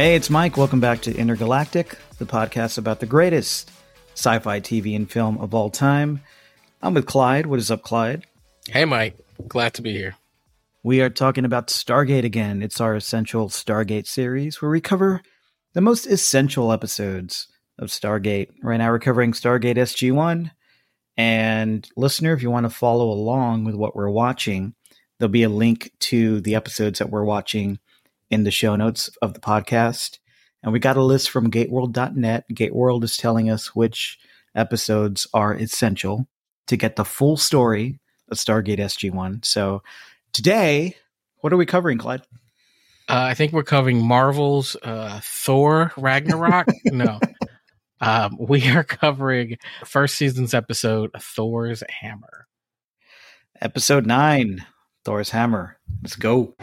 Hey, it's Mike. Welcome back to Intergalactic, the podcast about the greatest sci fi TV and film of all time. I'm with Clyde. What is up, Clyde? Hey, Mike. Glad to be here. We are talking about Stargate again. It's our essential Stargate series where we cover the most essential episodes of Stargate. Right now, we're covering Stargate SG 1. And, listener, if you want to follow along with what we're watching, there'll be a link to the episodes that we're watching in the show notes of the podcast. And we got a list from gateworld.net. Gateworld is telling us which episodes are essential to get the full story of Stargate SG1. So today, what are we covering, Clyde? Uh, I think we're covering Marvel's uh, Thor Ragnarok. no. Um, we are covering first season's episode, Thor's Hammer. Episode 9, Thor's Hammer. Let's go.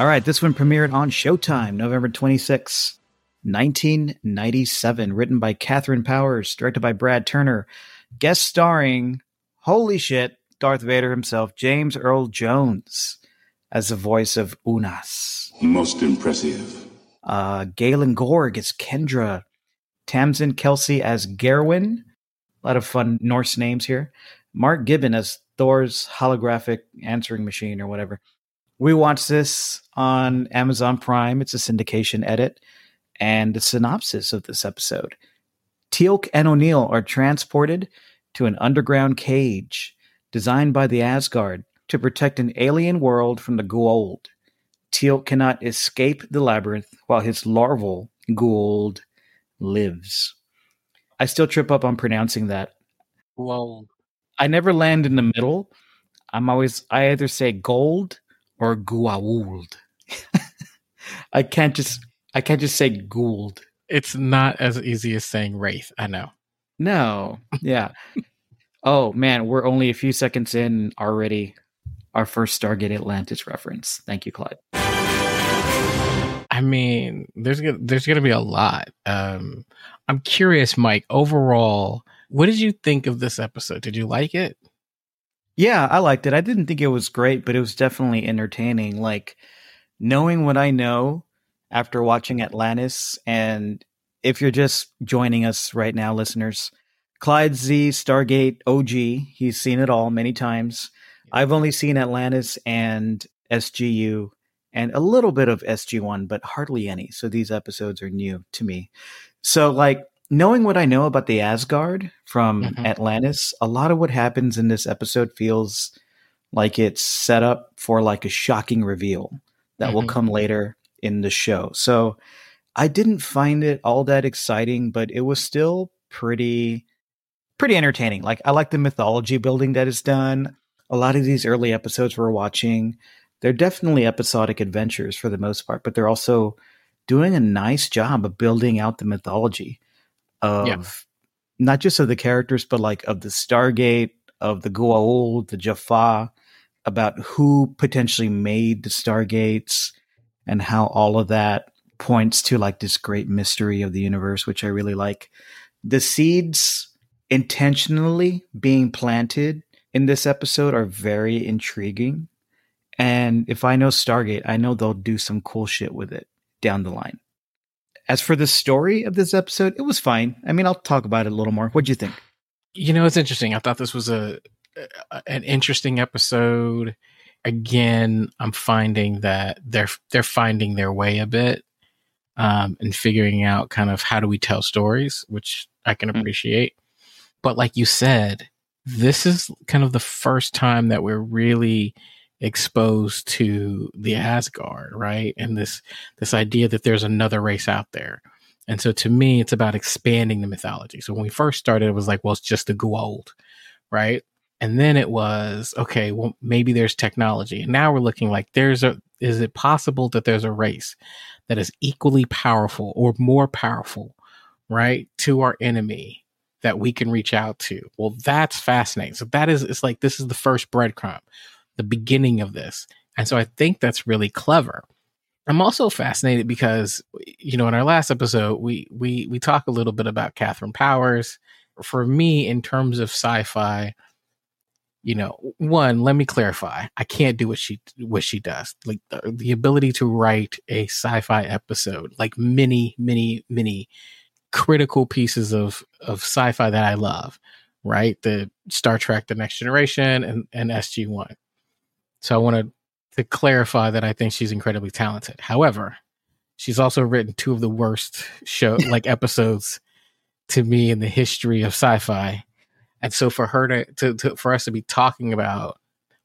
All right, this one premiered on Showtime November 26, 1997. Written by Katharyn Powers, directed by Brad Turner, guest starring, holy shit, Darth Vader himself, James Earl Jones, as the voice of Unas. Most impressive. Uh, Galyn Görg as Kendra, Tamsin Kelsey as Gairwyn. A lot of fun Norse names here. Mark Gibbon as Thor's holographic answering machine or whatever. We watched this on Amazon Prime. It's a syndication edit. And the synopsis of this episode Teal'c and O'Neill are transported to an underground cage designed by the Asgard to protect an alien world from the Goa'uld. Teal'c cannot escape the labyrinth while his larval Goa'uld lives. I still trip up on pronouncing that. Well, I never land in the middle. I'm always I either say gold or Goa'uld. I can't just I can't just say Gould. It's not as easy as saying Wraith. I know. No. Yeah. oh man, we're only a few seconds in already. Our first Stargate Atlantis reference. Thank you, Clyde. I mean, there's gonna, there's going to be a lot. Um, I'm curious, Mike. Overall, what did you think of this episode? Did you like it? Yeah, I liked it. I didn't think it was great, but it was definitely entertaining. Like knowing what I know after watching Atlantis, and if you're just joining us right now, listeners, Clyde Z, Stargate OG, he's seen it all many times. I've only seen Atlantis and SGU and a little bit of SG1, but hardly any. So these episodes are new to me. So, like, knowing what I know about the Asgard from mm-hmm. Atlantis, a lot of what happens in this episode feels like it's set up for like a shocking reveal that mm-hmm. will come later in the show. So I didn't find it all that exciting, but it was still pretty pretty entertaining. Like I like the mythology building that is done. A lot of these early episodes we're watching, they're definitely episodic adventures for the most part, but they're also doing a nice job of building out the mythology of yeah. not just of the characters, but like of the Stargate, of the Goa'uld, the Jaffa, about who potentially made the Stargates and how all of that points to like this great mystery of the universe, which I really like. The seeds intentionally being planted in this episode are very intriguing. And if I know Stargate, I know they'll do some cool shit with it down the line. As for the story of this episode, it was fine. I mean, I'll talk about it a little more. What'd you think? You know, it's interesting. I thought this was a, a an interesting episode. Again, I'm finding that they're they're finding their way a bit um, and figuring out kind of how do we tell stories, which I can mm-hmm. appreciate. Mm-hmm. But like you said, this is kind of the first time that we're really exposed to the Asgard, right? And this this idea that there's another race out there. And so to me, it's about expanding the mythology. So when we first started, it was like, well, it's just the Goa'uld, right? And then it was, okay, well, maybe there's technology. And now we're looking like there's a is it possible that there's a race that is equally powerful or more powerful, right, to our enemy that we can reach out to? Well, that's fascinating. So that is it's like this is the first breadcrumb the beginning of this. And so I think that's really clever. I'm also fascinated because you know in our last episode we we we talk a little bit about Katharyn Powers. For me, in terms of sci-fi, you know, one, let me clarify. I can't do what she what she does. Like the, the ability to write a sci-fi episode, like many, many, many critical pieces of of sci-fi that I love, right? The Star Trek The Next Generation and and SG-1. So I wanted to to clarify that I think she's incredibly talented. However, she's also written two of the worst show like episodes to me in the history of sci-fi and so for her to, to, to for us to be talking about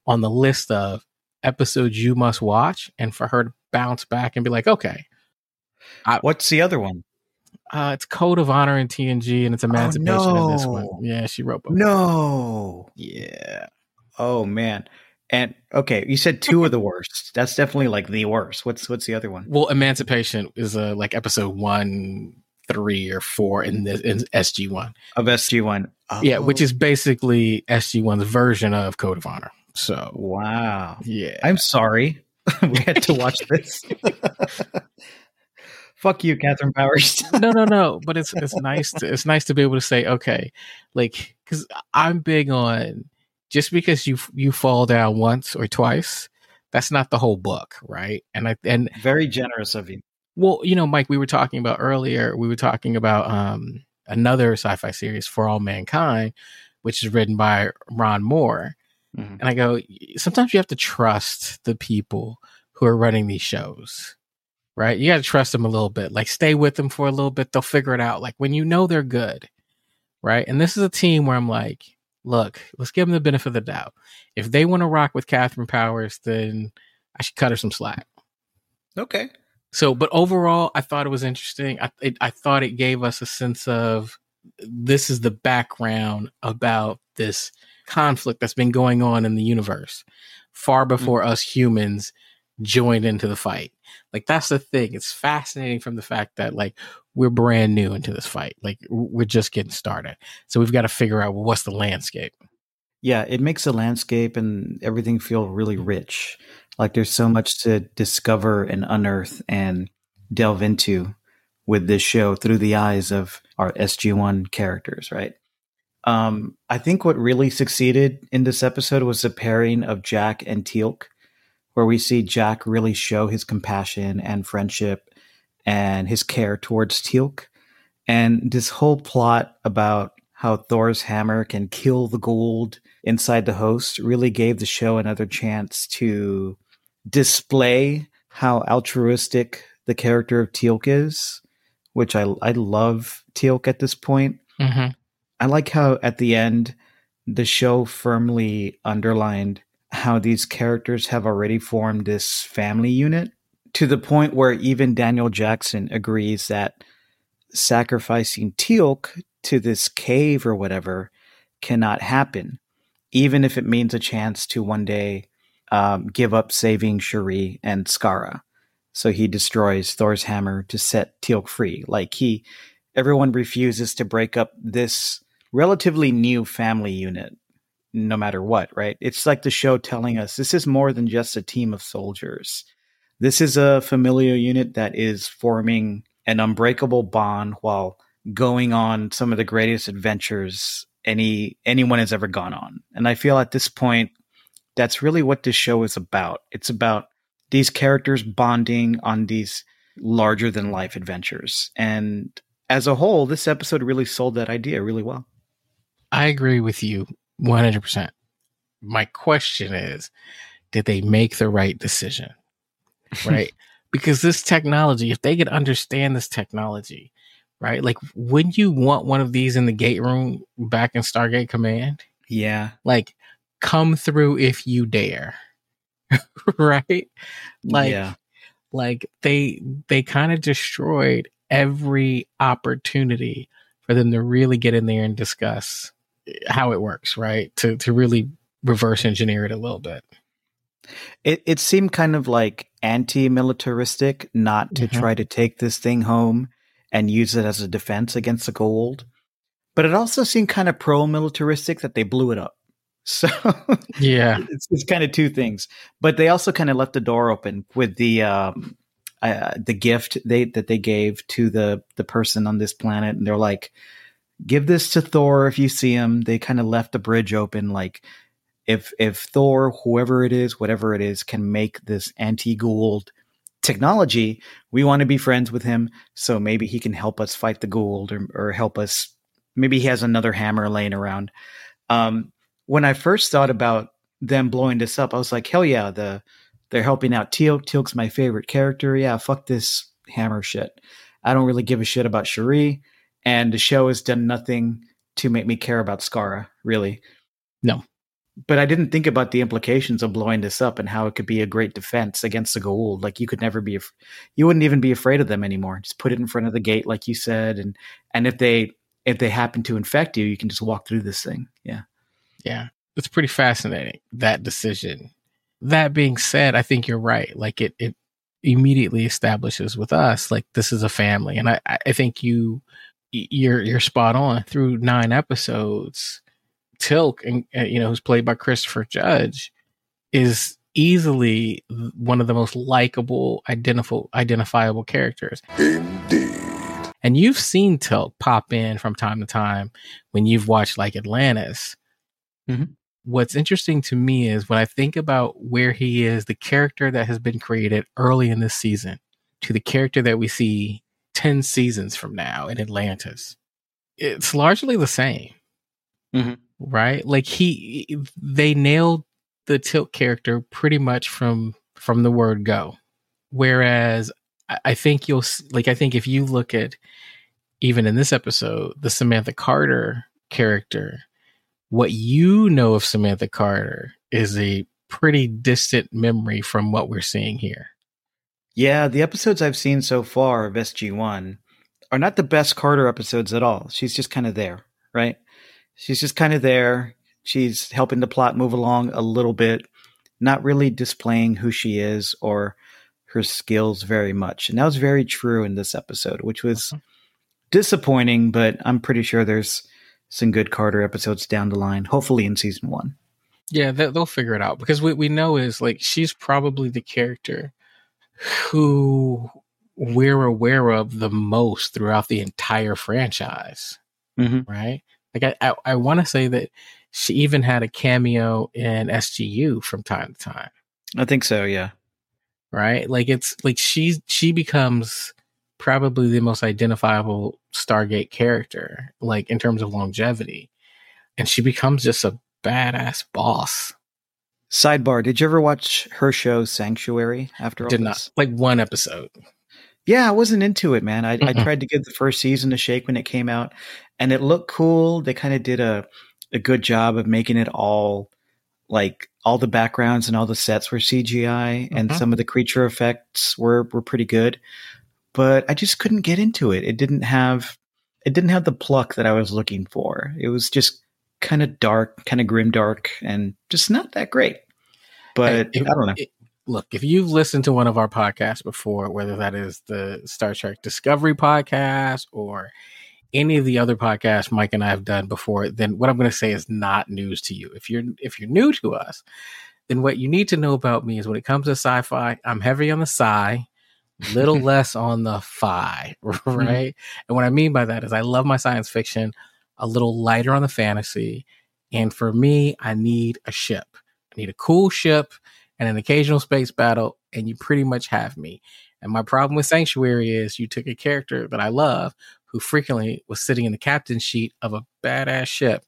on the list of episodes you must watch, and for her to bounce back and be like, okay, I, what's the other one? Uh, it's Code of Honor in TNG, and it's Emancipation oh, no. in this one. Yeah, she wrote both. No, yeah. Oh man. And okay, you said two of the worst. That's definitely like the worst. What's what's the other one? Well, Emancipation is uh, like episode one, three, or four in the in SG one of SG one. Oh. Yeah, which is basically SG1's version of Code of Honor. So wow, yeah. I'm sorry we had to watch this. Fuck you, Katharyn Powers. no, no, no. But it's it's nice to it's nice to be able to say okay, like because I'm big on just because you you fall down once or twice, that's not the whole book, right? And I and very generous of you. Well, you know, Mike, we were talking about earlier. We were talking about um another sci-fi series, For All Mankind, which is written by Ron Moore. Mm-hmm. And I go, sometimes you have to trust the people who are running these shows, right? You got to trust them a little bit. Like, stay with them for a little bit. They'll figure it out. Like, when you know they're good, right? And this is a team where I'm like, look, let's give them the benefit of the doubt. If they want to rock with Katharyn Powers, then I should cut her some slack. Okay. So, but overall, I thought it was interesting. I it, I thought it gave us a sense of this is the background about this conflict that's been going on in the universe far before mm-hmm. us humans joined into the fight. Like that's the thing. It's fascinating from the fact that like we're brand new into this fight. Like we're just getting started. So we've got to figure out well, what's the landscape. Yeah, it makes the landscape and everything feel really rich. Like there's so much to discover and unearth and delve into with this show through the eyes of our SG1 characters, right? Um, I think what really succeeded in this episode was the pairing of Jack and Teal'c, where we see Jack really show his compassion and friendship and his care towards Teal'c. And this whole plot about how Thor's hammer can kill the Goa'uld inside the host really gave the show another chance to display how altruistic the character of Teal'c is, which I I love Teal'c at this point. Mm-hmm. I like how at the end the show firmly underlined how these characters have already formed this family unit to the point where even Daniel Jackson agrees that sacrificing Teal'c to this cave or whatever cannot happen, even if it means a chance to one day um, give up saving Sha're and Skaara. So he destroys Thor's hammer to set Teal'c free. Like he, everyone refuses to break up this relatively new family unit, no matter what, right? It's like the show telling us this is more than just a team of soldiers. This is a familial unit that is forming an unbreakable bond while going on some of the greatest adventures any anyone has ever gone on. And I feel at this point that's really what this show is about. It's about these characters bonding on these larger than life adventures. And as a whole, this episode really sold that idea really well. I agree with you 100%. My question is did they make the right decision? Right? because this technology, if they could understand this technology, right? Like, wouldn't you want one of these in the gate room back in Stargate Command? Yeah. Like, come through if you dare. right? Like yeah. like they they kind of destroyed every opportunity for them to really get in there and discuss eh, how it works, right? To to really reverse engineer it a little bit. It it seemed kind of like anti-militaristic not to mm-hmm. try to take this thing home and use it as a defense against the Goa'uld. But it also seemed kind of pro-militaristic that they blew it up. So yeah, it's, it's kind of two things. But they also kind of left the door open with the um, uh, the gift they that they gave to the the person on this planet, and they're like, "Give this to Thor if you see him." They kind of left the bridge open, like if if Thor, whoever it is, whatever it is, can make this anti-Goa'uld technology, we want to be friends with him. So maybe he can help us fight the Goa'uld or, or help us. Maybe he has another hammer laying around. Um, when I first thought about them blowing this up, I was like, hell yeah, the they're helping out Teal'c. Teal'c's my favorite character. Yeah, fuck this hammer shit. I don't really give a shit about Sha're, and the show has done nothing to make me care about Skaara, really. No. But I didn't think about the implications of blowing this up and how it could be a great defense against the Goa'uld. Like you could never be, af- you wouldn't even be afraid of them anymore. Just put it in front of the gate, like you said, and and if they if they happen to infect you, you can just walk through this thing. Yeah. Yeah. It's pretty fascinating that decision. That being said, I think you're right. Like it it immediately establishes with us like this is a family, and I I think you you're you're spot on through nine episodes. Teal'c, and uh, you know, who's played by Christopher Judge, is easily one of the most likable, identifiable, identifiable characters. Indeed. And you've seen Teal'c pop in from time to time when you've watched like Atlantis. Mm-hmm. What's interesting to me is when I think about where he is, the character that has been created early in this season, to the character that we see 10 seasons from now in Atlantis, it's largely the same. Mm-hmm. Right? Like he, they nailed the Teal'c character pretty much from, from the word go. Whereas I think you'll, like, I think if you look at even in this episode, the Samantha Carter character, what you know of Samantha Carter is a pretty distant memory from what we're seeing here. Yeah, the episodes I've seen so far of SG1 are not the best Carter episodes at all. She's just kind of there, right? She's just kind of there. She's helping the plot move along a little bit, not really displaying who she is or her skills very much. And that was very true in this episode, which was uh-huh. disappointing, but I'm pretty sure there's some good Carter episodes down the line, hopefully in season one. Yeah, they'll figure it out because what we know is like she's probably the character who we're aware of the most throughout the entire franchise. Mm-hmm. Right? Like I, I, I want to say that she even had a cameo in SGU from time to time. I think so, yeah. Right? Like it's like she she becomes probably the most identifiable Stargate character, like in terms of longevity. And she becomes just a badass boss. Sidebar: Did you ever watch her show Sanctuary? After all did this? not like one episode. Yeah, I wasn't into it, man. I, I tried to give the first season a shake when it came out, and it looked cool. They kind of did a a good job of making it all like all the backgrounds and all the sets were CGI, and mm-hmm. some of the creature effects were were pretty good. But I just couldn't get into it. It didn't have it didn't have the pluck that I was looking for. It was just kind of dark, kind of grim dark, and just not that great. But if, I don't know. It, look, if you've listened to one of our podcasts before, whether that is the Star Trek Discovery podcast or any of the other podcasts Mike and I have done before, then what I'm going to say is not news to you. If you're if you're new to us, then what you need to know about me is when it comes to sci-fi, I'm heavy on the sci, little less on the fi, right? Mm-hmm. And what I mean by that is I love my science fiction, a little lighter on the fantasy, and for me, I need a ship. I need a cool ship and an occasional space battle, and you pretty much have me. And my problem with Sanctuary is you took a character that I love who frequently was sitting in the captain's sheet of a badass ship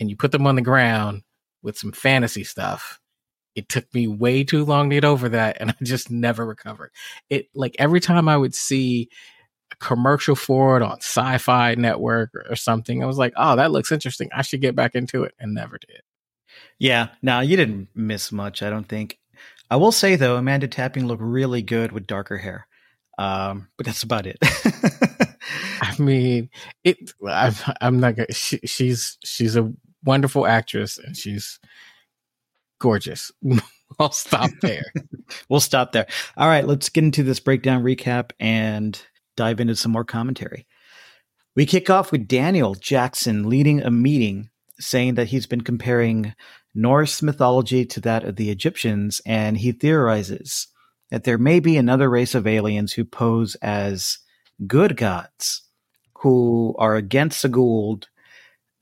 and you put them on the ground with some fantasy stuff. It took me way too long to get over that and I just never recovered. It like every time I would see a commercial for it on sci-fi network or, or something, I was like, oh, that looks interesting. I should get back into it and never did. Yeah, no, you didn't miss much, I don't think. I will say though, Amanda Tapping looked really good with darker hair. Um, but that's about it. I mean, it. I'm, I'm not. Gonna, she, she's she's a wonderful actress, and she's gorgeous. I'll stop there. we'll stop there. All right, let's get into this breakdown recap and dive into some more commentary. We kick off with Daniel Jackson leading a meeting saying that he's been comparing Norse mythology to that of the Egyptians, and he theorizes that there may be another race of aliens who pose as good gods who are against the Goa'uld.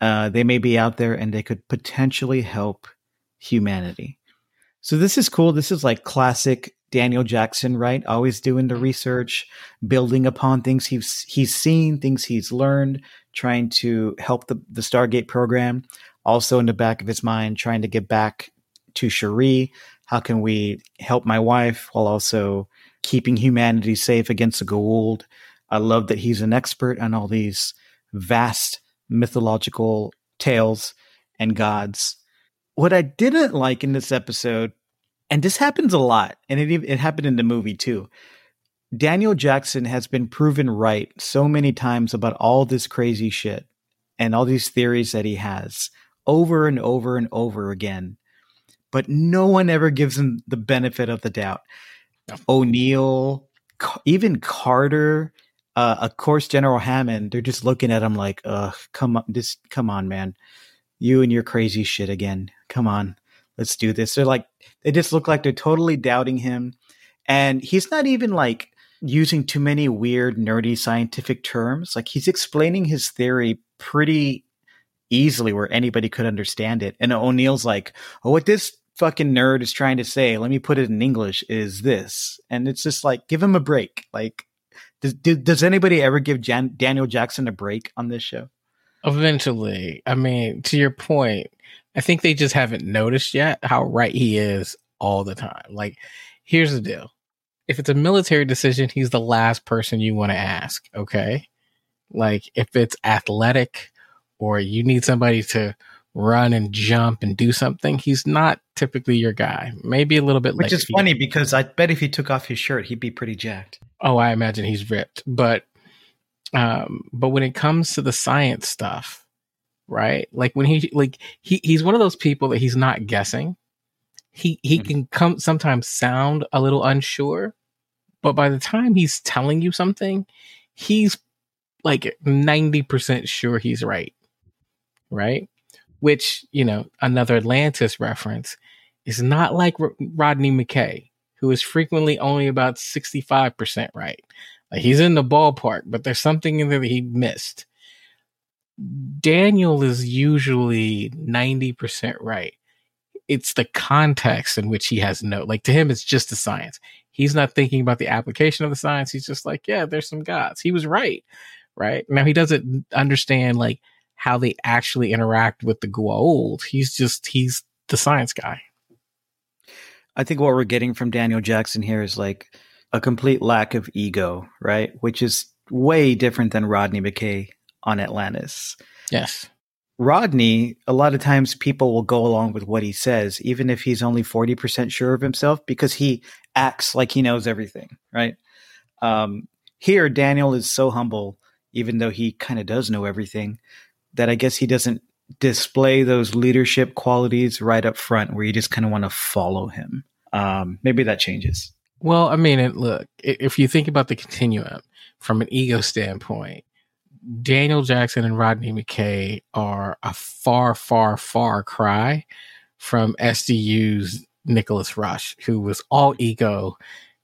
Uh, they may be out there and they could potentially help humanity. So this is cool. This is like classic Daniel Jackson, right? Always doing the research, building upon things he's he's seen, things he's learned, trying to help the, the Stargate program. Also in the back of his mind, trying to get back to Sha're. How can we help my wife while also keeping humanity safe against the Goa'uld? I love that he's an expert on all these vast mythological tales and gods. What I didn't like in this episode, and this happens a lot, and it it happened in the movie too. Daniel Jackson has been proven right so many times about all this crazy shit and all these theories that he has over and over and over again. But no one ever gives him the benefit of the doubt. O'Neill, even Carter, uh, of course, General Hammond, they're just looking at him like, "Ugh, come on, just come on, man, you and your crazy shit again. Come on, let's do this." They're like, they just look like they're totally doubting him, and he's not even like using too many weird, nerdy scientific terms. Like he's explaining his theory pretty easily, where anybody could understand it. And O'Neill's like, "Oh, what this fucking nerd is trying to say, let me put it in English, is this," and it's just like, give him a break, like does, does anybody ever give Jan- Daniel Jackson a break on this show? Eventually. I mean, to your point, I think they just haven't noticed yet how right he is all the time. Like, here's the deal. If it's a military decision, he's the last person you want to ask, okay? Like, if it's athletic or you need somebody to run and jump and do something, he's not typically your guy. Maybe a little bit Which is funny because I bet if he took off his shirt, he'd be pretty jacked. Oh, I imagine he's ripped. But um, but when it comes to the science stuff, right? Like when he like he he's one of those people that he's not guessing. He he mm-hmm. can come sometimes sound a little unsure, but by the time he's telling you something, he's like 90% sure he's right. Right? Which, you know, another Atlantis reference is not like R- Rodney McKay who is frequently only about 65% right. Like he's in the ballpark, but there's something in there that he missed. Daniel is usually 90% right. It's the context in which he has no, like to him, it's just the science. He's not thinking about the application of the science. He's just like, yeah, there's some gods. He was right. Right. Now he doesn't understand like how they actually interact with the Goa'uld. He's just, he's the science guy. I think what we're getting from Daniel Jackson here is like a complete lack of ego, right? Which is way different than Rodney McKay on Atlantis. Yes. Rodney, a lot of times people will go along with what he says, even if he's only 40% sure of himself, because he acts like he knows everything, right? Um, here, Daniel is so humble, even though he kind of does know everything, that I guess he doesn't display those leadership qualities right up front where you just kind of want to follow him. Um, maybe that changes. Well, I mean, look, if you think about the continuum from an ego standpoint, Daniel Jackson and Rodney McKay are a far, far, far cry from SGU's Nicholas Rush, who was all ego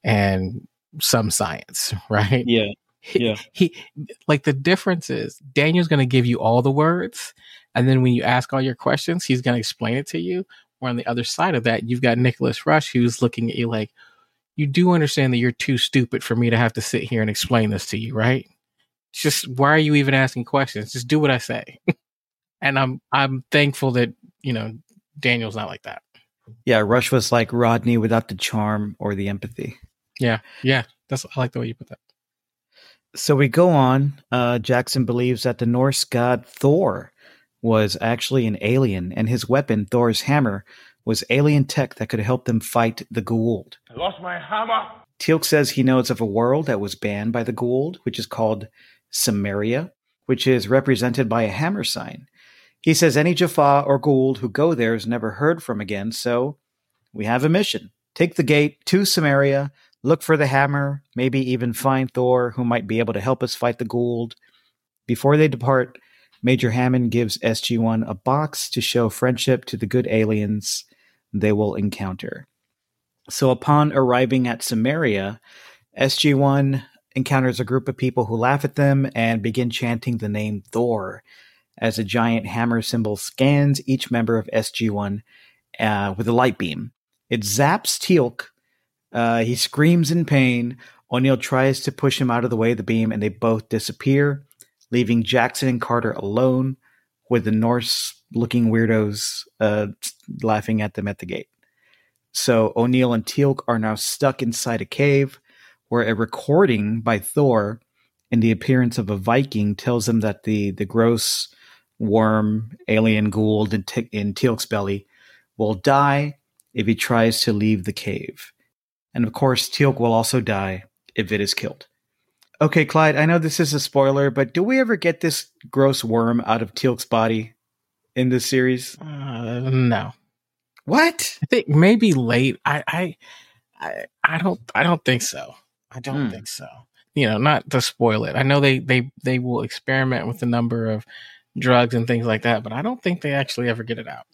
and some science, right? Yeah. Yeah. He, he like the difference is Daniel's going to give you all the words and then when you ask all your questions, he's going to explain it to you. Or on the other side of that, you've got Nicholas Rush who's looking at you like, you do understand that you're too stupid for me to have to sit here and explain this to you, right? Just why are you even asking questions? Just do what I say. and I'm I'm thankful that, you know, Daniel's not like that. Yeah, Rush was like Rodney without the charm or the empathy. Yeah, yeah. That's I like the way you put that. So we go on. Uh, Jackson believes that the Norse god Thor was actually an alien, and his weapon, Thor's hammer, was alien tech that could help them fight the Goa'uld. I lost my hammer. Teal'c says he knows of a world that was banned by the Goa'uld, which is called Cimmeria, which is represented by a hammer sign. He says any Jaffa or Goa'uld who go there is never heard from again, so we have a mission. Take the gate to Cimmeria, look for the hammer, maybe even find Thor, who might be able to help us fight the Goa'uld. Before they depart, Major Hammond gives SG1 a box to show friendship to the good aliens they will encounter. So upon arriving at Cimmeria, SG1 encounters a group of people who laugh at them and begin chanting the name Thor as a giant hammer symbol scans each member of SG1 uh, with a light beam. It zaps Teal'c. Uh, he screams in pain. O'Neill tries to push him out of the way of the beam, and they both disappear, leaving Jackson and Carter alone with the Norse looking weirdos uh, laughing at them at the gate. So O'Neill and Teal'c are now stuck inside a cave where a recording by Thor in the appearance of a Viking tells them that the, the gross worm, alien Goa'uld in, in Teal'c's belly will die if he tries to leave the cave. And of course, Teal'c will also die if it is killed. Okay, Clyde, I know this is a spoiler, but do we ever get this gross worm out of Teal'c's body in this series? Uh, no. What? I think maybe late. I, I, I, I don't. I don't think so. I don't Hmm. think so. You know, not to spoil it. I know they they they will experiment with the number of drugs and things like that, but I don't think they actually ever get it out.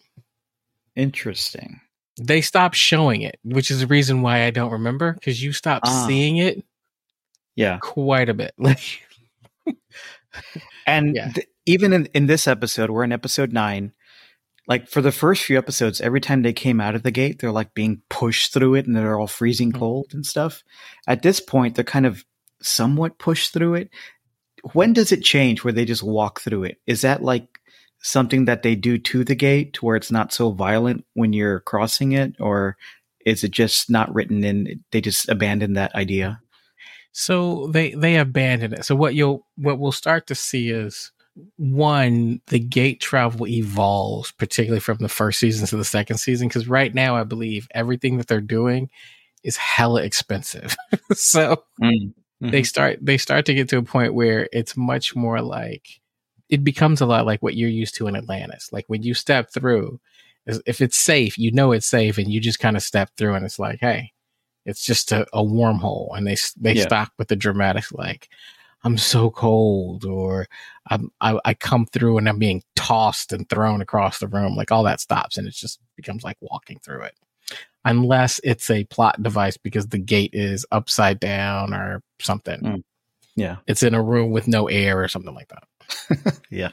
Interesting. They stopped showing it, which is the reason why I don't remember because you stopped Ah. seeing it Yeah. quite a bit. Like, And Yeah. th- even in, in this episode, we're in episode nine. Like for the first few episodes, every time they came out of the gate, they're like being pushed through it and they're all freezing Mhm. cold and stuff. At this point, they're kind of somewhat pushed through it. When does it change where they just walk through it? Is that like something that they do to the gate to where it's not so violent when you're crossing it? Or is it just not written in? They just abandon that idea? So they they abandon it. So what you'll what we'll start to see is one the gate travel evolves, particularly from the first season to the second season. Because right now, I believe everything that they're doing is hella expensive. so mm. they mm-hmm. start they start to get to a point where it's much more like it becomes a lot like what you're used to in Atlantis. Like when you step through, if it's safe, you know it's safe, and you just kind of step through, and it's like, hey, it's just a, a wormhole, and they they Yeah. stop with the dramatics like. I'm so cold, or I'm, I, I come through and I'm being tossed and thrown across the room. Like all that stops, and it just becomes like walking through it, unless it's a plot device because the gate is upside down or something Mm. Yeah. it's in a room with no air or something like that. yeah.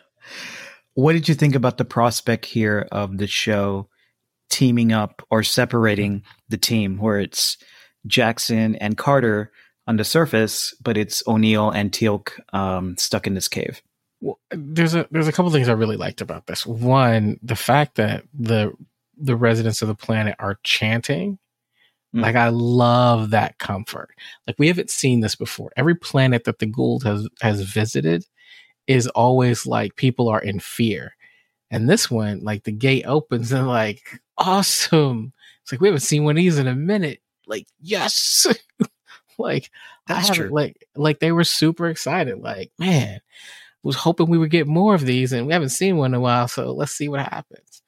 What did you think about the prospect here of the show teaming up or separating the team where it's Jackson and Carter on the surface, but it's O'Neill and Teal'c um, stuck in this cave? Well, there's a there's a couple things I really liked about this. One, the fact that the the residents of the planet are chanting. Mm. Like I love that comfort. Like we haven't seen this before. Every planet that the Goa'uld has has visited is always like people are in fear. And this one, like the gate opens and like, awesome. It's like we haven't seen one of these in a minute. Like, yes. like I That's haven't true. like like they were super excited. Like, man, was hoping we would get more of these and we haven't seen one in a while, so let's see what happens.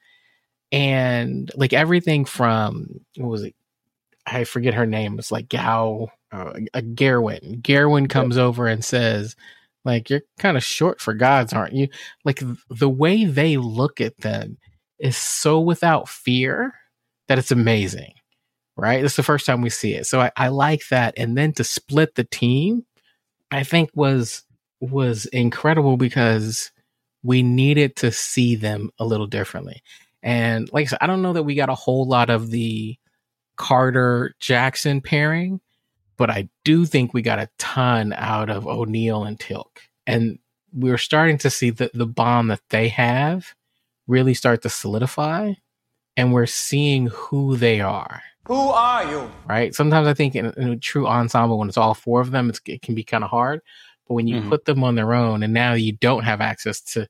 And like everything from what was it? I forget her name. It's like Gao, uh, a Gairwyn. Gairwyn comes over and says, like, you're kind of short for gods, aren't you? Like the way they look at them is so without fear that it's amazing. Right? It's the first time we see it. So I, I like that. And then to split the team, I think was was incredible because we needed to see them a little differently. And like I said, I don't know that we got a whole lot of the Carter Jackson pairing, but I do think we got a ton out of O'Neill and Teal'c. And we're starting to see the, the bond that they have really start to solidify. And we're seeing who they are Who are you? right? Sometimes I think in, in a true ensemble, when it's all four of them, it's, it can be kind of hard. But when you Mhm. put them on their own, and now you don't have access to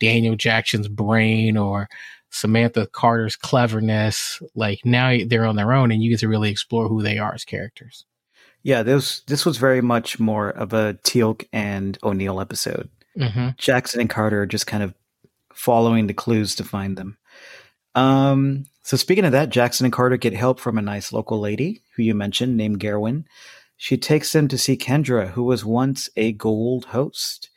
Daniel Jackson's brain or Samantha Carter's cleverness, like now they're on their own, and you get to really explore who they are as characters. Yeah, this this was very much more of a Teal'c and O'Neill episode. Mm-hmm. Jackson and Carter are just kind of following the clues to find them. Um, so speaking of that, Jackson and Carter get help from a nice local lady who you mentioned named Gairwyn. She takes them to see Kendra, who was once a Goa'uld host.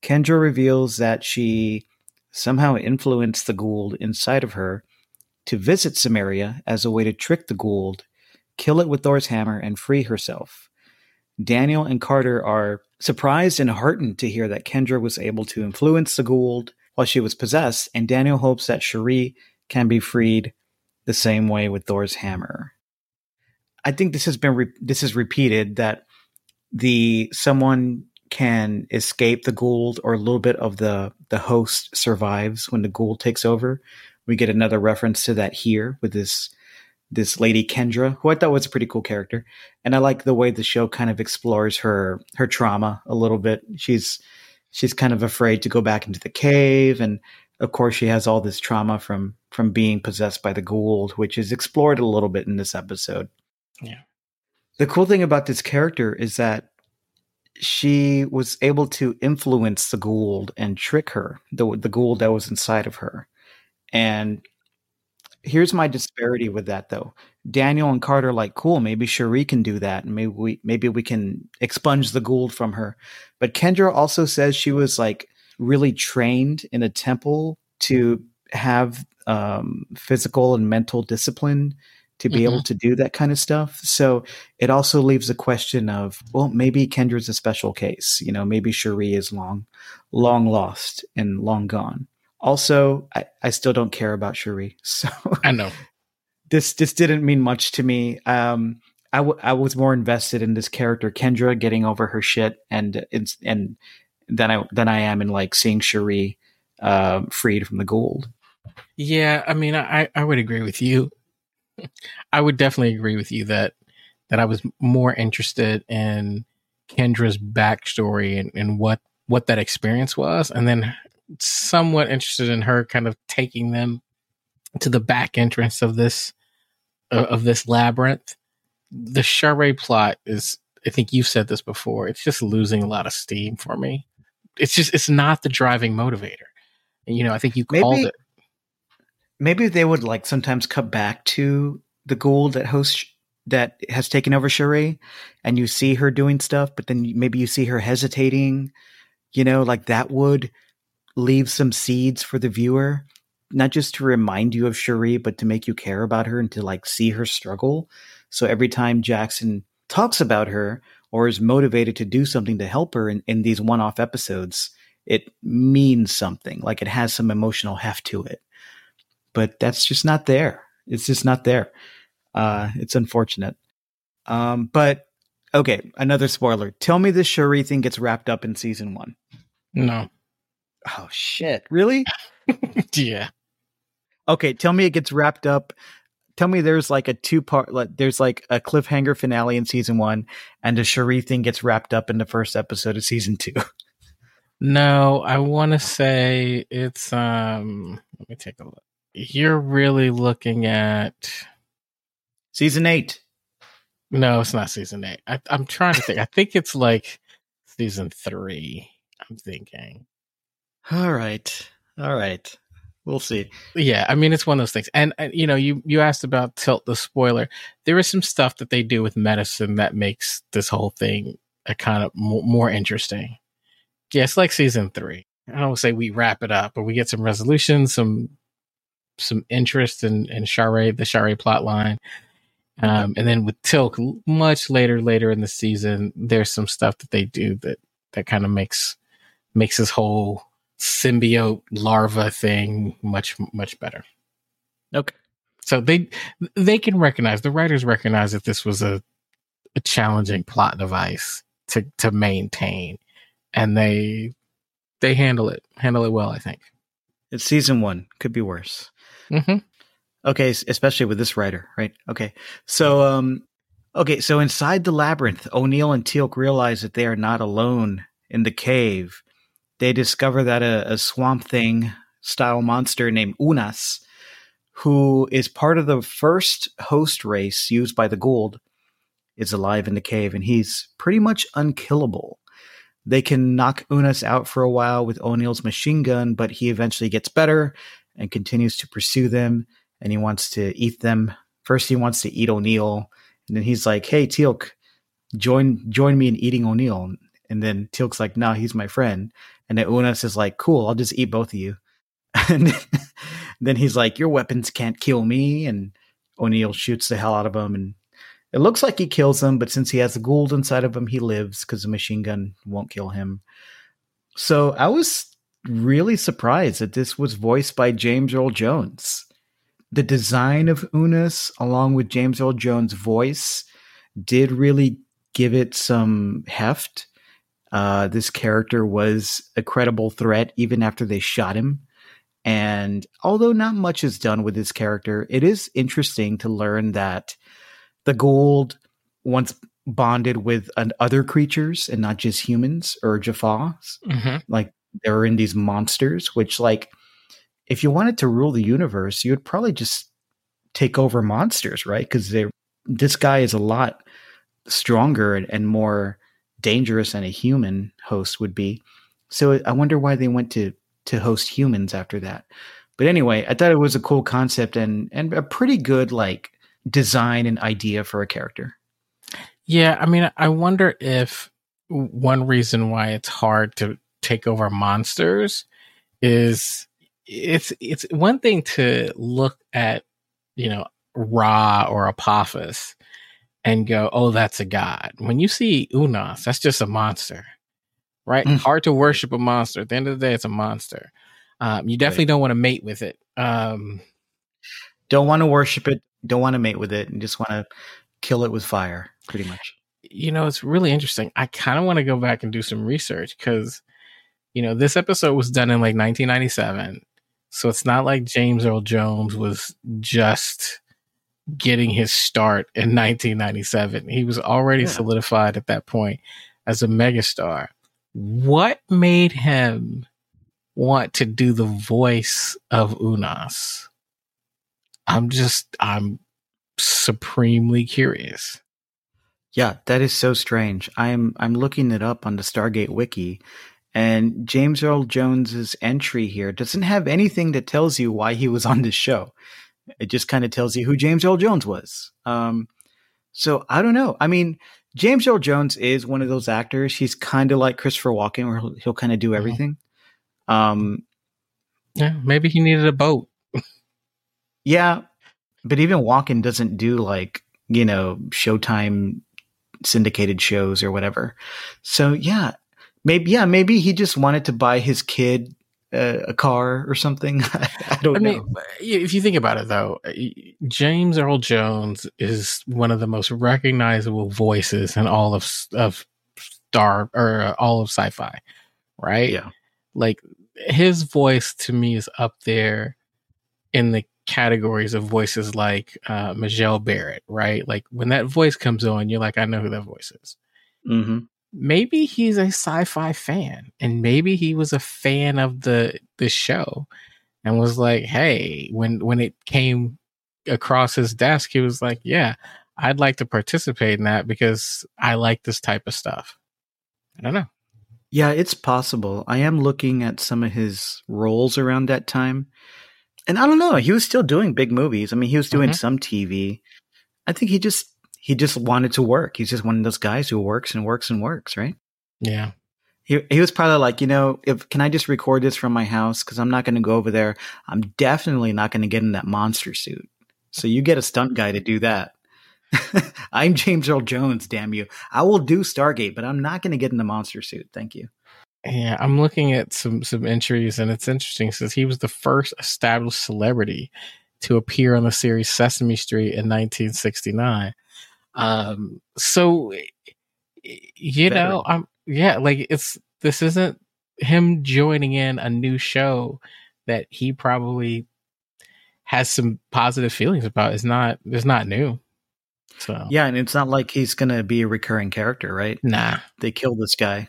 Kendra reveals that she somehow influenced the Goa'uld inside of her to visit Cimmeria as a way to trick the Goa'uld, kill it with Thor's hammer, and free herself. Daniel and Carter are surprised and heartened to hear that Kendra was able to influence the Goa'uld while she was possessed, and Daniel hopes that Sha're can be freed the same way with Thor's hammer. I think this has been re- this is repeated that the someone can escape the Goa'uld or a little bit of the the host survives when the Goa'uld takes over. We get another reference to that here with this this lady Kendra, who I thought was a pretty cool character, and I like the way the show kind of explores her her trauma a little bit. She's she's kind of afraid to go back into the cave, and of course she has all this trauma from from being possessed by the Goa'uld, which is explored a little bit in this episode. Yeah. The cool thing about this character is that she was able to influence the Goa'uld and trick her, the the Goa'uld that was inside of her. And here's my disparity with that though. Daniel and Carter like, cool, maybe Sha're can do that, and maybe we maybe we can expunge the Goa'uld from her. But Kendra also says she was like really trained in a temple to have um, physical and mental discipline to be mm-hmm. able to do that kind of stuff. So it also leaves a question of, well, maybe Kendra's a special case. You know, maybe Sha're is long, long lost and long gone. Also, I, I still don't care about Sha're. So I know this this didn't mean much to me. Um, I, w- I was more invested in this character Kendra getting over her shit and and and than I than I am in like seeing Sha're uh, freed from the Goa'uld. Yeah, I mean, I I would agree with you. I would definitely agree with you that that I was more interested in Kendra's backstory and, and what what that experience was, and then somewhat interested in her kind of taking them to the back entrance of this uh, of this labyrinth. The Sha're plot is, I think you've said this before. It's just losing a lot of steam for me. It's just it's not the driving motivator. And, you know, I think you called maybe, it maybe they would like sometimes cut back to the Goa'uld that hosts that has taken over Sha're, and you see her doing stuff, but then maybe you see her hesitating. You know, like that would leave some seeds for the viewer, not just to remind you of Sha're, but to make you care about her and to like see her struggle. So every time Jackson talks about her or is motivated to do something to help her in, in these one off episodes, it means something. Like it has some emotional heft to it but that's just not there. It's just not there. Uh, it's unfortunate. Um, but okay, another spoiler. Tell me this Sha're thing gets wrapped up in season one. No. Oh shit! Really? yeah. Okay, tell me it gets wrapped up. Tell me there's like a two part. Like, there's like a cliffhanger finale in season one, and a Sha're thing gets wrapped up in the first episode of season two. no, I want to say it's um. Let me take a look you're really looking at season eight. No, it's not season eight. I, am trying to think. I think it's like season three. I'm thinking. All right, all right. We'll see. Yeah, I mean it's one of those things. And, you know, you you asked about Teal'c the spoiler. There is some stuff that they do with medicine that makes this whole thing a kind of more, more interesting. Yeah, it's like season three. I don't say we wrap it up, but we get some resolution, some some interest in in Sha're, the Sha're plot line. Um, and then with Teal'c, much later, later in the season, there's some stuff that they do that that kind of makes makes this whole symbiote larva thing much much better. Okay. So they they can recognize the writers recognize that this was a, a challenging plot device to to maintain, and they they handle it handle it well. I think. It's season one. Could be worse. Mm-hmm. Okay, especially with this writer, right? Okay, so um, okay, so inside the labyrinth, O'Neill and Teal'c realize that they are not alone in the cave. They discover that a, a swamp thing style monster named Unas, who is part of the first host race used by the Goa'uld, is alive in the cave, and he's pretty much unkillable. They can knock Unas out for a while with O'Neill's machine gun, but he eventually gets better and continues to pursue them and he wants to eat them. First he wants to eat O'Neill and then he's like, "Hey Teal'c, join join me in eating O'Neill." And then Teal'c's like, "No, he's my friend." And Unas is like, "Cool, I'll just eat both of you." and then he's like, "Your weapons can't kill me." And O'Neill shoots the hell out of him and it looks like he kills him, but since he has the Goa'uld inside of him, he lives because the machine gun won't kill him. So I was really surprised that this was voiced by James Earl Jones. the design of Unas, along with James Earl Jones' voice, did really give it some heft. Uh, this character was a credible threat even after they shot him. And although not much is done with this character, it is interesting to learn that the Goa'uld once bonded with an, other creatures and not just humans or Jaffa's. Mm-hmm. Like they're in these monsters, which like if you wanted to rule the universe, you would probably just take over monsters, right? Because they this guy is a lot stronger and, and more dangerous and a human host would be. So I wonder why they went to to host humans after that. But anyway, I thought it was a cool concept and and a pretty good like design and idea for a character. Yeah, I mean, I wonder if one reason why it's hard to take over monsters is it's it's one thing to look at, you know, Ra or Apophis and go, "Oh, that's a god." When you see Unas, that's just a monster right? Mm. Hard to worship a monster. At the end of the day, it's a monster. Um, you definitely right. don't want to mate with it. Um, don't want to worship it. Don't want to mate with it, and just want to kill it with fire, pretty much. You know, it's really interesting. I kind of want to go back and do some research because, you know, this episode was done in like 1997. So it's not like James Earl Jones was just getting his start in 1997. He was already yeah. solidified at that point as a megastar what made him want to do the voice of Unas? I'm just, I'm supremely curious. Yeah, that is so strange. I'm I'm looking it up on the Stargate wiki and James Earl Jones's entry here doesn't have anything that tells you why he was on this show. It just kind of tells you who James Earl Jones was. Um, so I don't know. I mean, James Earl Jones is one of those actors. He's kind of like Christopher Walken, where he'll, he'll kind of do mm-hmm. everything. Um, yeah, maybe he needed a boat. yeah, but even Walken doesn't do like you know Showtime syndicated shows or whatever. So yeah, maybe yeah, maybe he just wanted to buy his kid a car or something. I don't I mean. If you think about it, though, James Earl Jones is one of the most recognizable voices in all of of star or uh, all of sci-fi, right? Yeah, like his voice to me is up there in the categories of voices like uh, Majel Barrett, right? Like when that voice comes on, you're like, I know who that voice is. Mm-hmm maybe he's a sci-fi fan and maybe he was a fan of the the show and was like hey when when it came across his desk he was like yeah i'd like to participate in that because i like this type of stuff. I don't know. Yeah it's possible. I am looking at some of his roles around that time. And i don't know he was still doing big movies. I mean he was doing mm-hmm. some tv i think he just he just wanted to work. He's just one of those guys who works and works and works, right? Yeah. He, he was probably like, you know, if can I just record this from my house because I'm not going to go over there. I'm definitely not going to get in that monster suit. So you get a stunt guy to do that. I'm James Earl Jones, damn you. I will do Stargate, but I'm not going to get in the monster suit. Thank you. Yeah, I'm looking at some some entries, and it's interesting. since he was the first established celebrity to appear on the series Sesame Street in 1969. Um, so you Better. know, I'm yeah, like it's this isn't him joining in a new show that he probably has some positive feelings about. It's not it's not new. So yeah, and it's not like he's gonna be a recurring character, right? Nah, they killed this guy.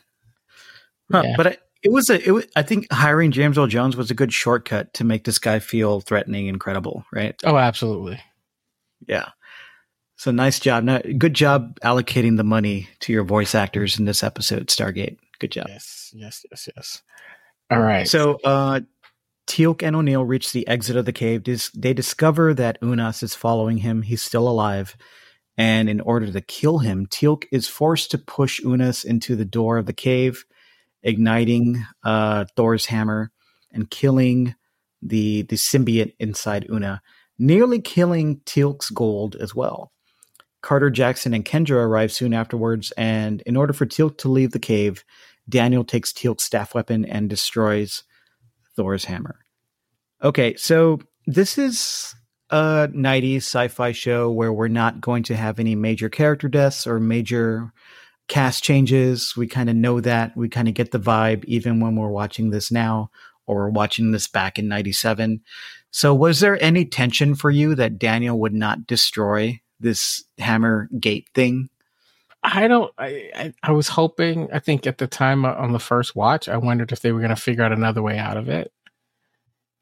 Huh, yeah. But I, it was a. It was, I think hiring James Earl Jones was a good shortcut to make this guy feel threatening and credible, right? Oh, absolutely. Yeah. So nice job. Now, good job allocating the money to your voice actors in this episode, Stargate. Good job. Yes, yes, yes, yes. All right. So uh, Teal'c and O'Neill reach the exit of the cave. They discover that Unas is following him. He's still alive. And in order to kill him, Teal'c is forced to push Unas into the door of the cave, igniting uh, Thor's hammer and killing the, the symbiote inside Una, nearly killing Teal'c's Goa'uld as well. Carter Jackson and Kendra arrive soon afterwards, and in order for Teal'c to leave the cave, Daniel takes Teal'c's staff weapon and destroys Thor's hammer. Okay, so this is a 90s sci-fi show where we're not going to have any major character deaths or major cast changes. We kind of know that. We kind of get the vibe even when we're watching this now or watching this back in 97. So was there any tension for you that Daniel would not destroy this hammer gate thing? I don't. I, I, I was hoping. I think at the time on the first watch, I wondered if they were going to figure out another way out of it.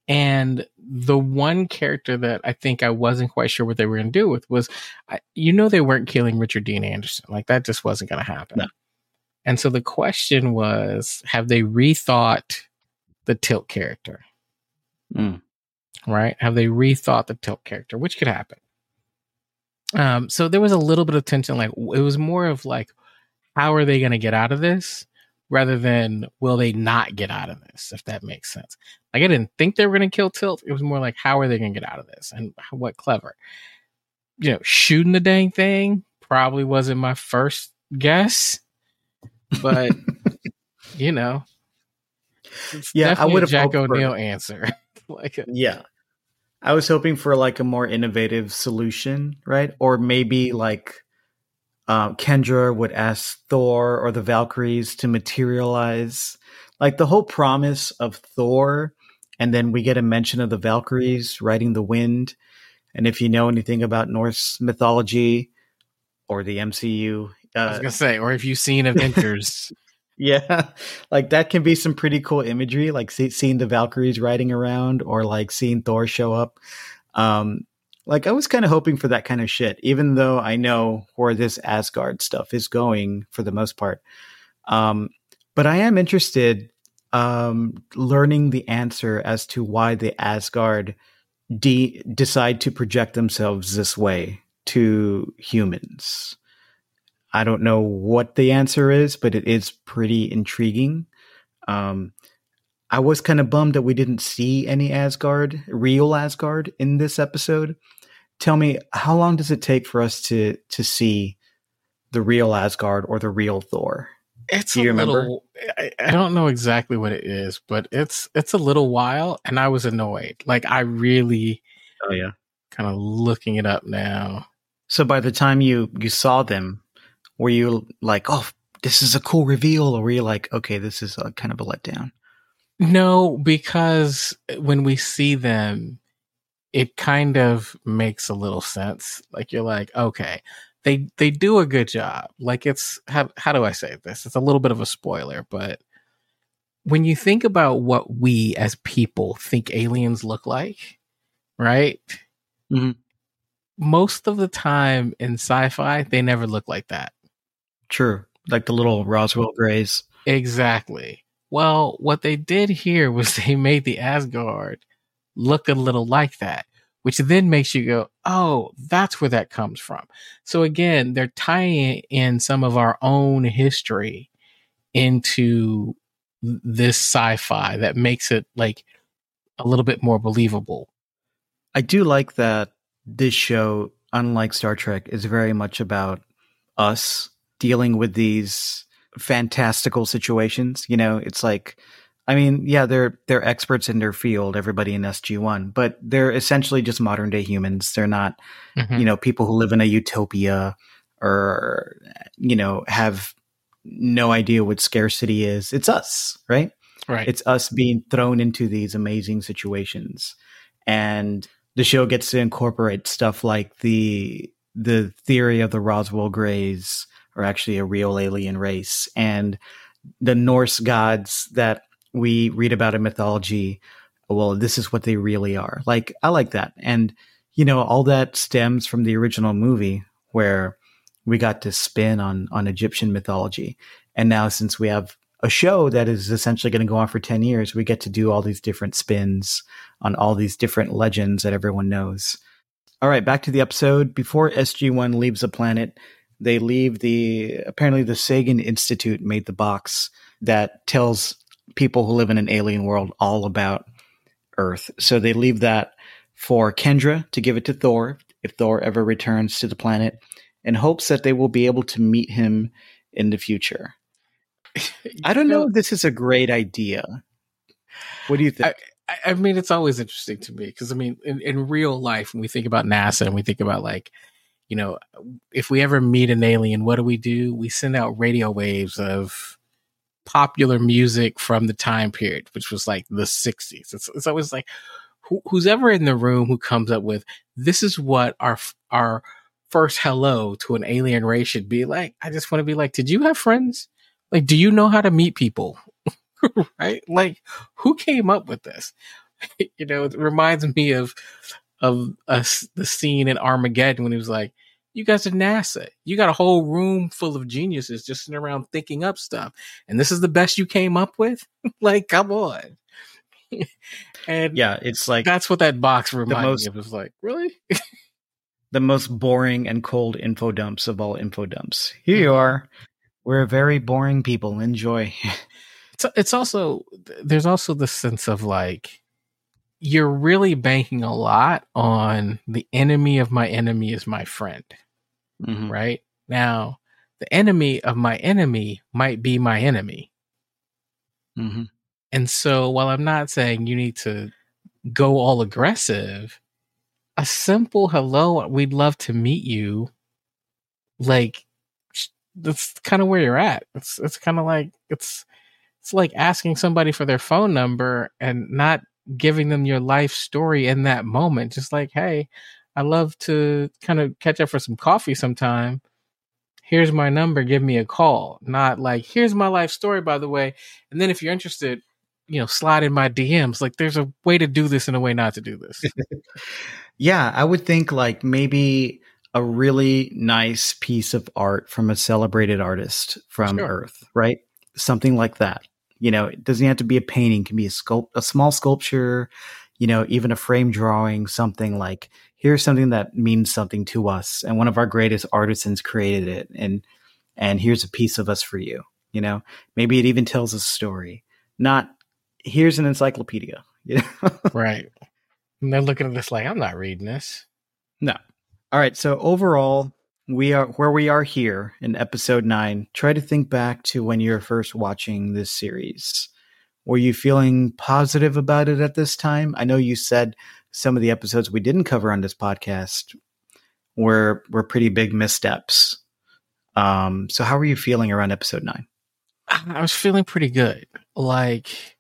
And the one character that I think I wasn't quite sure what they were going to do with was, you know, they weren't killing Richard Dean Anderson. Like that just wasn't going to happen. No. And so the question was, have they rethought the Teal'c character? Mm. Right? Have they rethought the Teal'c character, which could happen? Um, so there was a little bit of tension. Like it was more of like, how are they going to get out of this? rather than will they not get out of this, if that makes sense. Like I didn't think they were going to kill Teal'c. It was more like, how are they going to get out of this? And what clever. You know, shooting the dang thing probably wasn't my first guess, but you know, yeah, I would have Jack O'Neill answer. like, a, yeah, I was hoping for like a more innovative solution, right? Or maybe like um, Kendra would ask Thor or the Valkyries to materialize. Like the whole promise of Thor, and then we get a mention of the Valkyries riding the wind. And if you know anything about Norse mythology or the MCU, uh, I was gonna say, or if you've seen Avengers, yeah, like that can be some pretty cool imagery, like see, seeing the Valkyries riding around, or like seeing Thor show up. Um, like I was kind of hoping for that kind of shit, even though I know where this Asgard stuff is going for the most part. Um, but I am interested um, learning the answer as to why the Asgard de- decide to project themselves this way to humans. I don't know what the answer is, but it is pretty intriguing. Um, I was kind of bummed that we didn't see any Asgard, real Asgard, in this episode. Tell me, how long does it take for us to to see the real Asgard or the real Thor? It's Do you a remember? little. I, I don't know exactly what it is, but it's it's a little while, and I was annoyed. Like I really, oh yeah, kind of looking it up now. So by the time you you saw them, were you like, oh, this is a cool reveal, or were you like, okay, this is a, kind of a letdown? No, because when we see them, it kind of makes a little sense. Like you're like, okay, they they do a good job. Like it's how how do I say this? It's a little bit of a spoiler, but when you think about what we as people think aliens look like, right? Mm-hmm. Most of the time in sci-fi, they never look like that. True, like the little Roswell Greys. Exactly. Well, what they did here was they made the Asgard look a little like that, which then makes you go, oh, that's where that comes from. So again, they're tying in some of our own history into this sci-fi that makes it like a little bit more believable. I do like that this show, unlike Star Trek, is very much about us dealing with these fantastical situations. You know, it's like, I mean, yeah, they're they're experts in their field, everybody in SG One, but they're essentially just modern day humans. They're not, mm-hmm. you know, people who live in a utopia or you know have no idea what scarcity is. It's us, right? Right. It's us being thrown into these amazing situations, and the show gets to incorporate stuff like the the theory of the Roswell Greys are actually a real alien race, and the Norse gods that we read about in mythology. Well, this is what they really are. Like I like that, and you know, all that stems from the original movie where we got to spin on on Egyptian mythology, and now since we have a show that is essentially going to go on for 10 years, we get to do all these different spins on all these different legends that everyone knows. All right, back to the episode. Before SG1 leaves the planet, they leave the apparently the Sagan Institute made the box that tells people who live in an alien world all about Earth. So they leave that for Kendra to give it to Thor if Thor ever returns to the planet in hopes that they will be able to meet him in the future. I don't know if this is a great idea. What do you think? I, I mean, it's always interesting to me because I mean, in, in real life, when we think about NASA and we think about like, you know, if we ever meet an alien, what do we do? We send out radio waves of popular music from the time period, which was like the 60s. It's, it's always like, who, who's ever in the room who comes up with, this is what our, our first hello to an alien race should be like. I just want to be like, did you have friends? Like, do you know how to meet people? right? Like, who came up with this? you know, it reminds me of of us the scene in Armageddon when he was like, "You guys are NASA. You got a whole room full of geniuses just sitting around thinking up stuff, and this is the best you came up with. like, come on." and yeah, it's like that's what that box reminded most, me of. It was like, really? the most boring and cold info dumps of all info dumps. Here you mm-hmm. are. We're very boring people. Enjoy. it's it's also there's also the sense of like you're really banking a lot on the enemy of my enemy is my friend. Mm-hmm. Right? Now, the enemy of my enemy might be my enemy. Mm-hmm. And so while I'm not saying you need to go all aggressive, a simple hello, we'd love to meet you, like that's kind of where you're at. It's it's kind of like it's it's like asking somebody for their phone number and not giving them your life story in that moment. Just like, hey, I love to kind of catch up for some coffee sometime. Here's my number, give me a call. Not like, here's my life story, by the way. And then if you're interested, you know, slide in my DMs. Like there's a way to do this and a way not to do this. yeah, I would think like maybe a really nice piece of art from a celebrated artist from sure. Earth, right? Something like that. You know, it doesn't have to be a painting, it can be a sculpt a small sculpture, you know, even a frame drawing, something like here's something that means something to us and one of our greatest artisans created it and and here's a piece of us for you. You know, maybe it even tells a story. Not here's an encyclopedia. You know? right. And they're looking at this like, I'm not reading this. No. All right. So overall, we are where we are here in episode nine. Try to think back to when you were first watching this series. Were you feeling positive about it at this time? I know you said some of the episodes we didn't cover on this podcast were were pretty big missteps. Um, so how were you feeling around episode nine? I was feeling pretty good. Like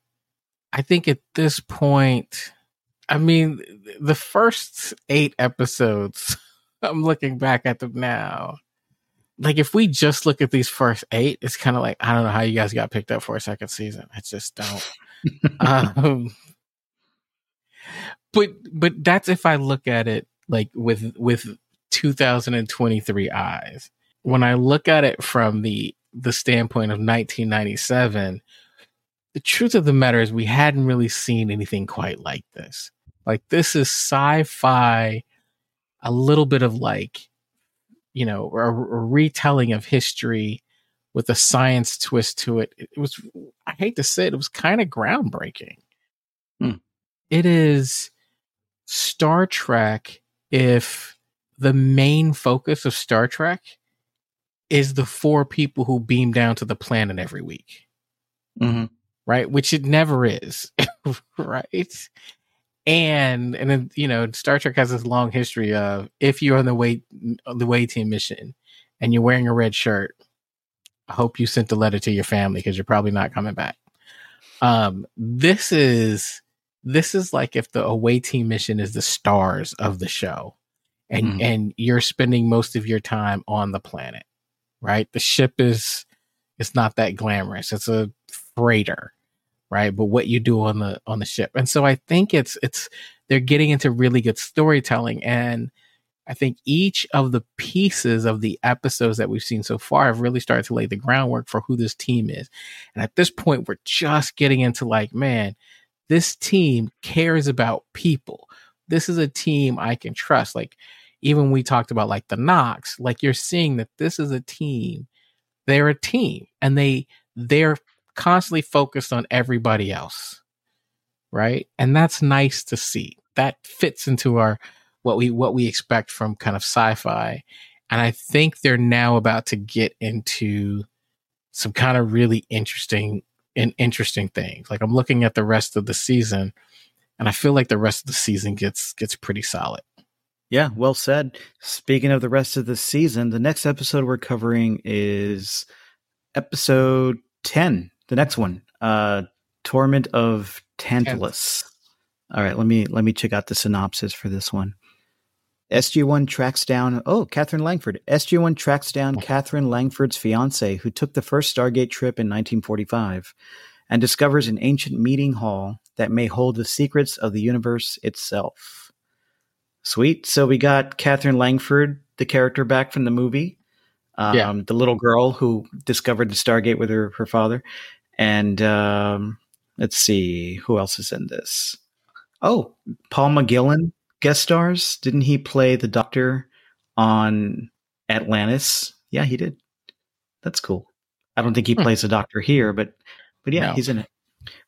I think at this point, I mean, the first eight episodes, I'm looking back at them now. Like, if we just look at these first eight, it's kind of like, I don't know how you guys got picked up for a second season. I just don't. um, but, but that's if I look at it like with, with 2023 eyes. When I look at it from the, the standpoint of 1997, the truth of the matter is we hadn't really seen anything quite like this. Like this is sci-fi, a little bit of like, you know, a, a retelling of history with a science twist to it. It was, I hate to say it, it was kind of groundbreaking. Hmm. It is Star Trek if the main focus of Star Trek is the four people who beam down to the planet every week. Mm-hmm right? Which it never is, right? And and then you know, Star Trek has this long history of if you're on the way the way team mission and you're wearing a red shirt, I hope you sent the letter to your family because you're probably not coming back. Um, this is this is like if the away team mission is the stars of the show, and mm. and you're spending most of your time on the planet, right? The ship is it's not that glamorous. It's a freighter, right? But what you do on the on the ship. And so I think it's it's they're getting into really good storytelling and I think each of the pieces of the episodes that we've seen so far have really started to lay the groundwork for who this team is. And at this point, we're just getting into like, man, this team cares about people. This is a team I can trust. Like, even we talked about like the Nox, like you're seeing that this is a team. They're a team and they they're constantly focused on everybody else. Right. And that's nice to see. That fits into our what we what we expect from kind of sci-fi. And I think they're now about to get into some kind of really interesting and interesting things. Like I'm looking at the rest of the season and I feel like the rest of the season gets gets pretty solid. Yeah, well said. Speaking of the rest of the season, the next episode we're covering is episode 10, the next one. Uh Torment of Tantalus. All right, let me let me check out the synopsis for this one. SG1 tracks down, oh, Catherine Langford. SG1 tracks down Catherine Langford's fiance, who took the first Stargate trip in 1945, and discovers an ancient meeting hall that may hold the secrets of the universe itself. Sweet. So we got Catherine Langford, the character back from the movie. Um, yeah. The little girl who discovered the Stargate with her, her father. And um, let's see, who else is in this? Oh, Paul McGillion guest stars. Didn't he play the Doctor on Atlantis? Yeah, he did. That's cool. I don't think he hmm. plays the Doctor here, but but yeah, no. he's in it.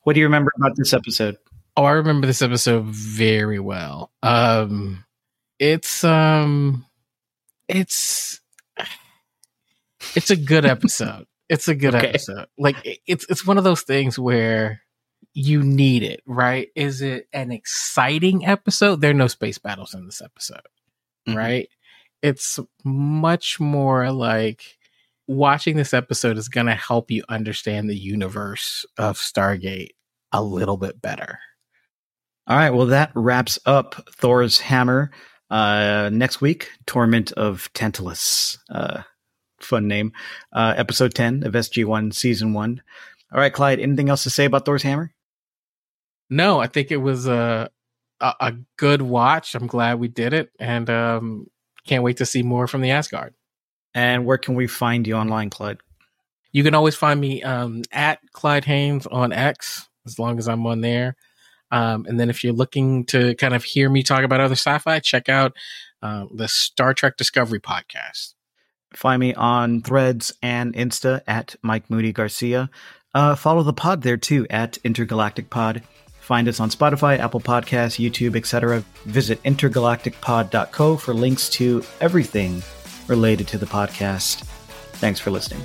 What do you remember about this episode? Oh, I remember this episode very well. Um it's um it's it's a good episode. It's a good okay. episode. Like it's it's one of those things where you need it, right? Is it an exciting episode? There are no space battles in this episode, mm-hmm. right? It's much more like watching this episode is going to help you understand the universe of Stargate a little bit better. All right. Well, that wraps up Thor's Hammer. Uh, next week, Torment of Tantalus. Uh, fun name. Uh, episode 10 of SG1, season one. All right, Clyde, anything else to say about Thor's Hammer? No, I think it was a, a, a good watch. I'm glad we did it, and um, can't wait to see more from the Asgard. And where can we find you online, Clyde? You can always find me um, at Clyde Haynes on X, as long as I'm on there. Um, and then if you're looking to kind of hear me talk about other sci-fi, check out uh, the Star Trek Discovery podcast. Find me on Threads and Insta at Mike Moody Garcia. Uh, follow the pod there too at Intergalactic Pod. Find us on Spotify, Apple Podcasts, YouTube, etc. Visit intergalacticpod.co for links to everything related to the podcast. Thanks for listening.